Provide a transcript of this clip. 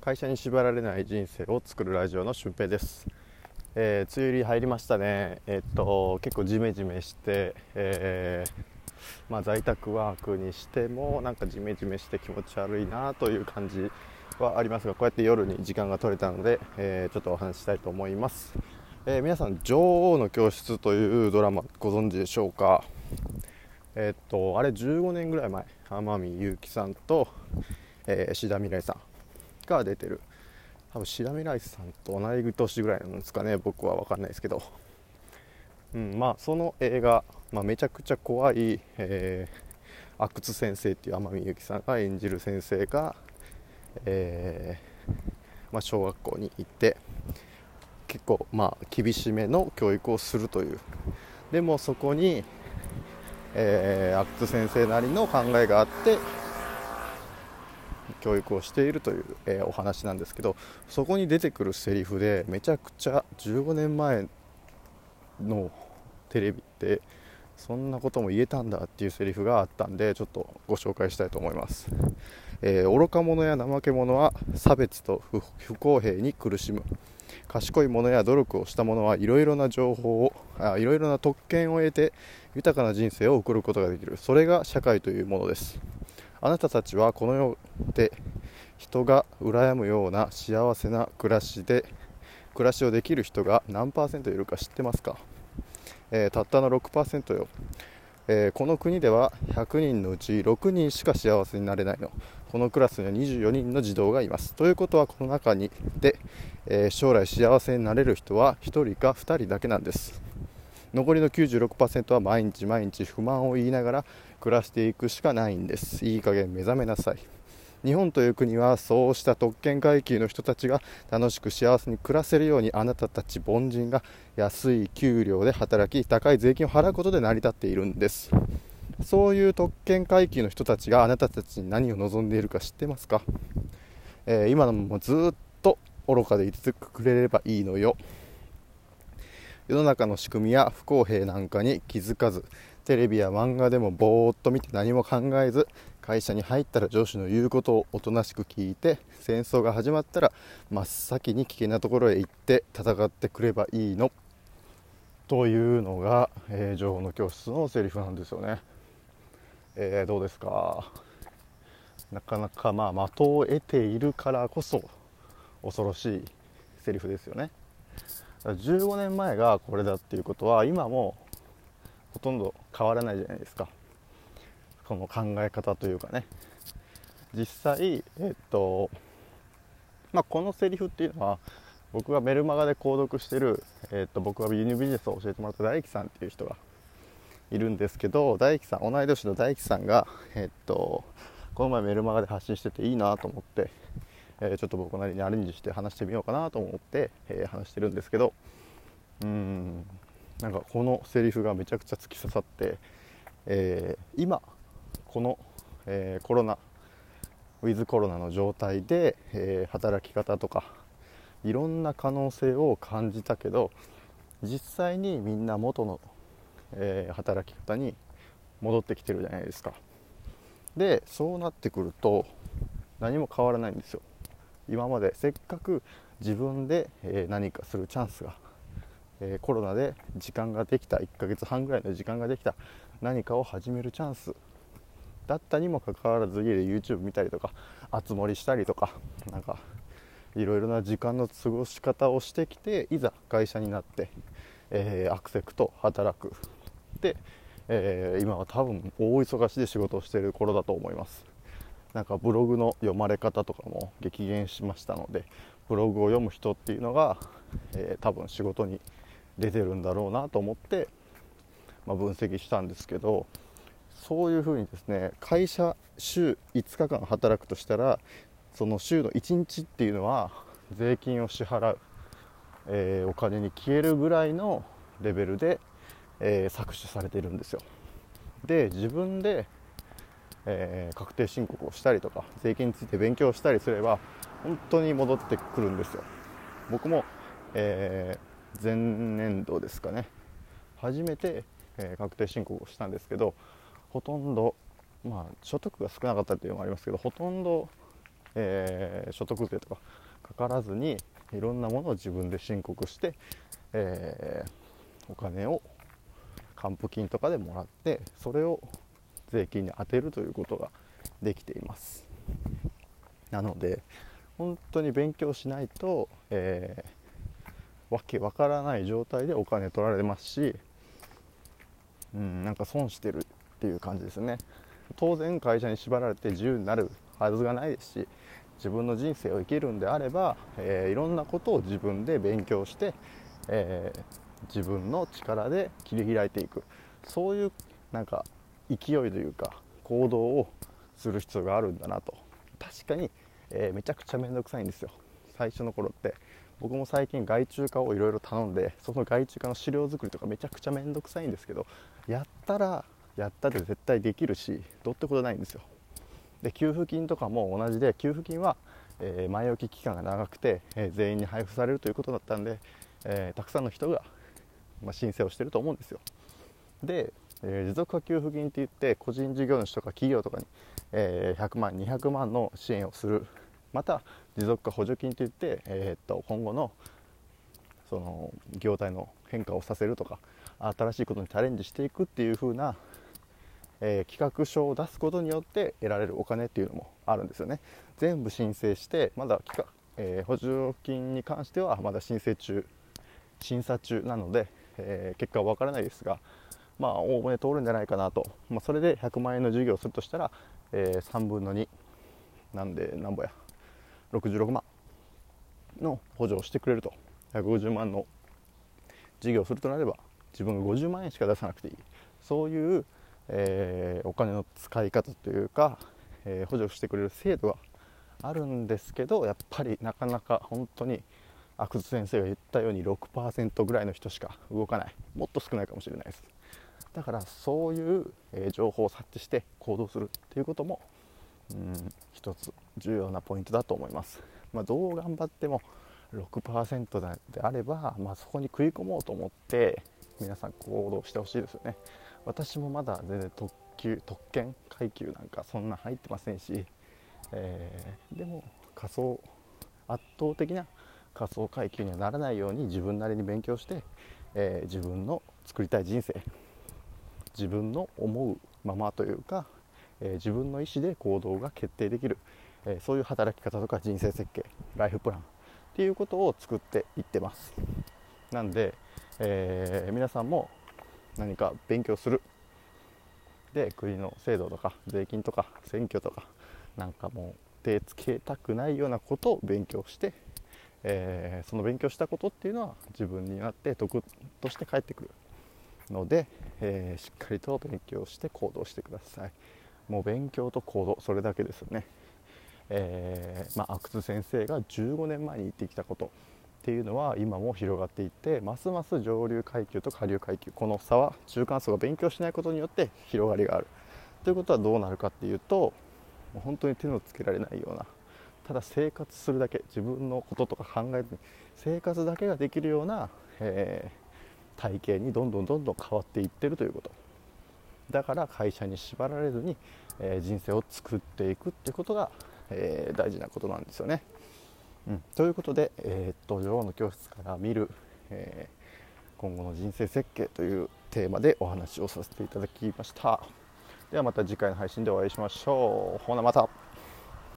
会社に縛られない人生を作るラジオの俊平です、えー、梅雨入り入りましたね。えー、っと結構ジメジメして、えー、まあ、在宅ワークにしてもなんかジメジメして気持ち悪いなという感じはありますがこうやって夜に時間が取れたので、えちょっとお話ししたいと思います、え皆さん「女王の教室」というドラマご存知でしょうか？えっとあれ15年ぐらい前天海祐希さんと、え志田未来さん。が出てる。多分シラミライスさんと同い年ぐらいなんですかね。僕は分かんないですけど、うんまあ、その映画、まあ、めちゃくちゃ怖い、えー、阿久津先生っていう天海祐希さんが演じる先生が、えー、まあ、小学校に行って結構まあ厳しめの教育をするという。でもそこに、え、阿久津先生なりの考えがあって教育をしているという、えー、お話なんですけどそこに出てくるセリフでめちゃくちゃ15年前のテレビってそんなことも言えたんだっていうセリフがあったんでちょっとご紹介したいと思います、えー、愚か者や怠け者は差別と不公平に苦しむ。賢い者や努力をした者はいろいろな情報をいろいろな特権を得て豊かな人生を送ることができる。それが社会というものです。あなたたちはこの世で人が羨むような幸せな暮らしで暮らしをできる人が何パーセントいるか知ってますか、えー、たったの6%よ、えー、この国では100人のうち6人しか幸せになれないの。このクラスには24人の児童がいます。ということはこの中にで、えー、将来幸せになれる人は1人か2人だけなんです。残りの96%は毎日毎日不満を言いながら暮らしていくしかないんです。いい加減目覚めなさい。日本という国はそうした特権階級の人たちが楽しく幸せに暮らせるようにあなたたち凡人が安い給料で働き高い税金を払うことで成り立っているんです。そういう特権階級の人たちがあなたたちに何を望んでいるか知ってますか、えー、今のもずっと愚かでいてくれればいいのよ。世の中の仕組みや不公平なんかに気づかずテレビや漫画でもぼーっと見て何も考えず会社に入ったら上司の言うことをおとなしく聞いて戦争が始まったら真っ先に危険なところへ行って戦ってくればいいの。というのが、えー、情報の教室のセリフなんですよね、えー、どうですか？なかなかまあ的を得ているからこそ恐ろしいセリフですよね。15年前がこれだっていうことは今もほとんど変わらないじゃないですか。この考え方というかね。実際えっとまあこのセリフっていうのは僕がメルマガで購読してる、えっと、僕が輸入ビジネスを教えてもらった大樹さんっていう人がいるんですけど大樹さん同い年の大樹さんがえっとこの前メルマガで発信してていいなと思ってえー、ちょっと僕なりにアレンジして話してみようかなと思って、えー、話してるんですけど。うん。なんかこのセリフがめちゃくちゃ突き刺さって、えー、今この、えコロナウィズコロナの状態で、え働き方とかいろんな可能性を感じたけど実際にみんな元の、え働き方に戻ってきてるじゃないですか。でそうなってくると何も変わらないんですよ。今までせっかく自分で、え何かするチャンスが、えコロナで時間ができた1ヶ月半ぐらいの時間ができた何かを始めるチャンス。だったにもかかわらず家で YouTube 見たりとか熱盛したりとかなんかいろいろな時間の過ごし方をしてきていざ会社になって、えー、アクセクト働く。で、えー、今は多分大忙しで仕事をしている頃だと思います。なんかブログの読まれ方とかも激減しましたのでブログを読む人っていうのが、えー、多分仕事に出てるんだろうなと思って、まあ、分析したんですけどそういうふうにですね会社週5日間働くとしたらその週の1日っていうのは税金を支払う、えー、お金に消えるぐらいのレベルで、えー、搾取されているんですよ。で自分でえー、確定申告をしたりとか税金について勉強したりすれば本当に戻ってくるんですよ。僕も、えー、前年度ですかね。初めて、えー、確定申告をしたんですけどほとんどまあ所得が少なかったっていうのもありますけどほとんどえー、所得税とかかからずにいろんなものを自分で申告して、えー、お金を還付金とかでもらってそれを税金に充てるということができています。なので本当に勉強しないと、えー、わけわからない状態でお金取られますし、うん、なんか損してるっていう感じですね。当然会社に縛られて自由になるはずがないですし自分の人生を生きるんであれば、えー、いろんなことを自分で勉強して、えー、自分の力で切り開いていく。そういうなんか勢いというか行動をする必要があるんだなと。確かにえー、めちゃくちゃ面倒くさいんですよ。最初の頃って。僕も最近外注化をいろいろ頼んでその外注化の資料作りとかめちゃくちゃ面倒くさいんですけどやったらやったで絶対できるしどうってことないんですよ。で給付金とかも同じで給付金は、えー、前置き期間が長くて、えー、全員に配布されるということだったんで、えー、たくさんの人が、まあ、申請をしてると思うんですよ。で、え持続化給付金って言って個人事業主とか企業とかに、え100万200万の支援をするまた持続化補助金といって、えー、っと今後のその業態の変化をさせるとか新しいことにチャレンジしていくっていう風な、えー、企画書を出すことによって得られるお金っていうのもあるんですよね。全部申請してまだえー、補助金に関してはまだ申請中審査中なので、えー、結果は分からないですがまあおおむね通るんじゃないかなと、まあ、それで100万円の授業をするとしたら、え3分の2なんでなんぼや。66万の補助をしてくれると。150万の事業をするとなれば自分が50万円しか出さなくていい。そういう、えー、お金の使い方というか、えー、補助してくれる制度はあるんですけどやっぱりなかなか本当に阿久津先生が言ったように6%ぐらいの人しか動かない。もっと少ないかもしれないです。だからそういう、えー、情報を察知して行動するっていうこともうん一つ重要なポイントだと思います、まあ、どう頑張っても6%であれば、まあ、そこに食い込もうと思って皆さん行動してほしいですよね。私もまだ全然特急特権階級なんかそんな入ってませんし、えー、でも仮想圧倒的な仮想階級にはならないように自分なりに勉強して、えー、自分の作りたい人生自分の思うままというかえ自分の意思で行動が決定できる、えそういう働き方とか人生設計ライフプラン。っていうことを作っていってます。なんで、えー、皆さんも何か勉強する。で国の制度とか税金とか選挙とかなんかもう手つけたくないようなことを勉強して、えー、その勉強したことっていうのは自分になって得として返ってくるので、えー、しっかりと勉強して行動してください。もう勉強と行動それだけですよね、えー、まあ、阿久津先生が15年前に言ってきたことっていうのは今も広がっていってますます上流階級と下流階級この差は中間層が勉強しないことによって広がりがある。ということはどうなるかっていうともう本当に手のつけられないようなただ生活するだけ自分のこととか考えずに生活だけができるような、えー、体型にどんどんどんどん変わっていってるということ。だから会社に縛られずに、え、人生を作っていくっていうことが、え、大事なことなんですよね。うん、ということで、えー、っと女王の教室から見る、え今後の人生設計というテーマでお話をさせていただきました。ではまた次回の配信でお会いしましょう。ほなまた。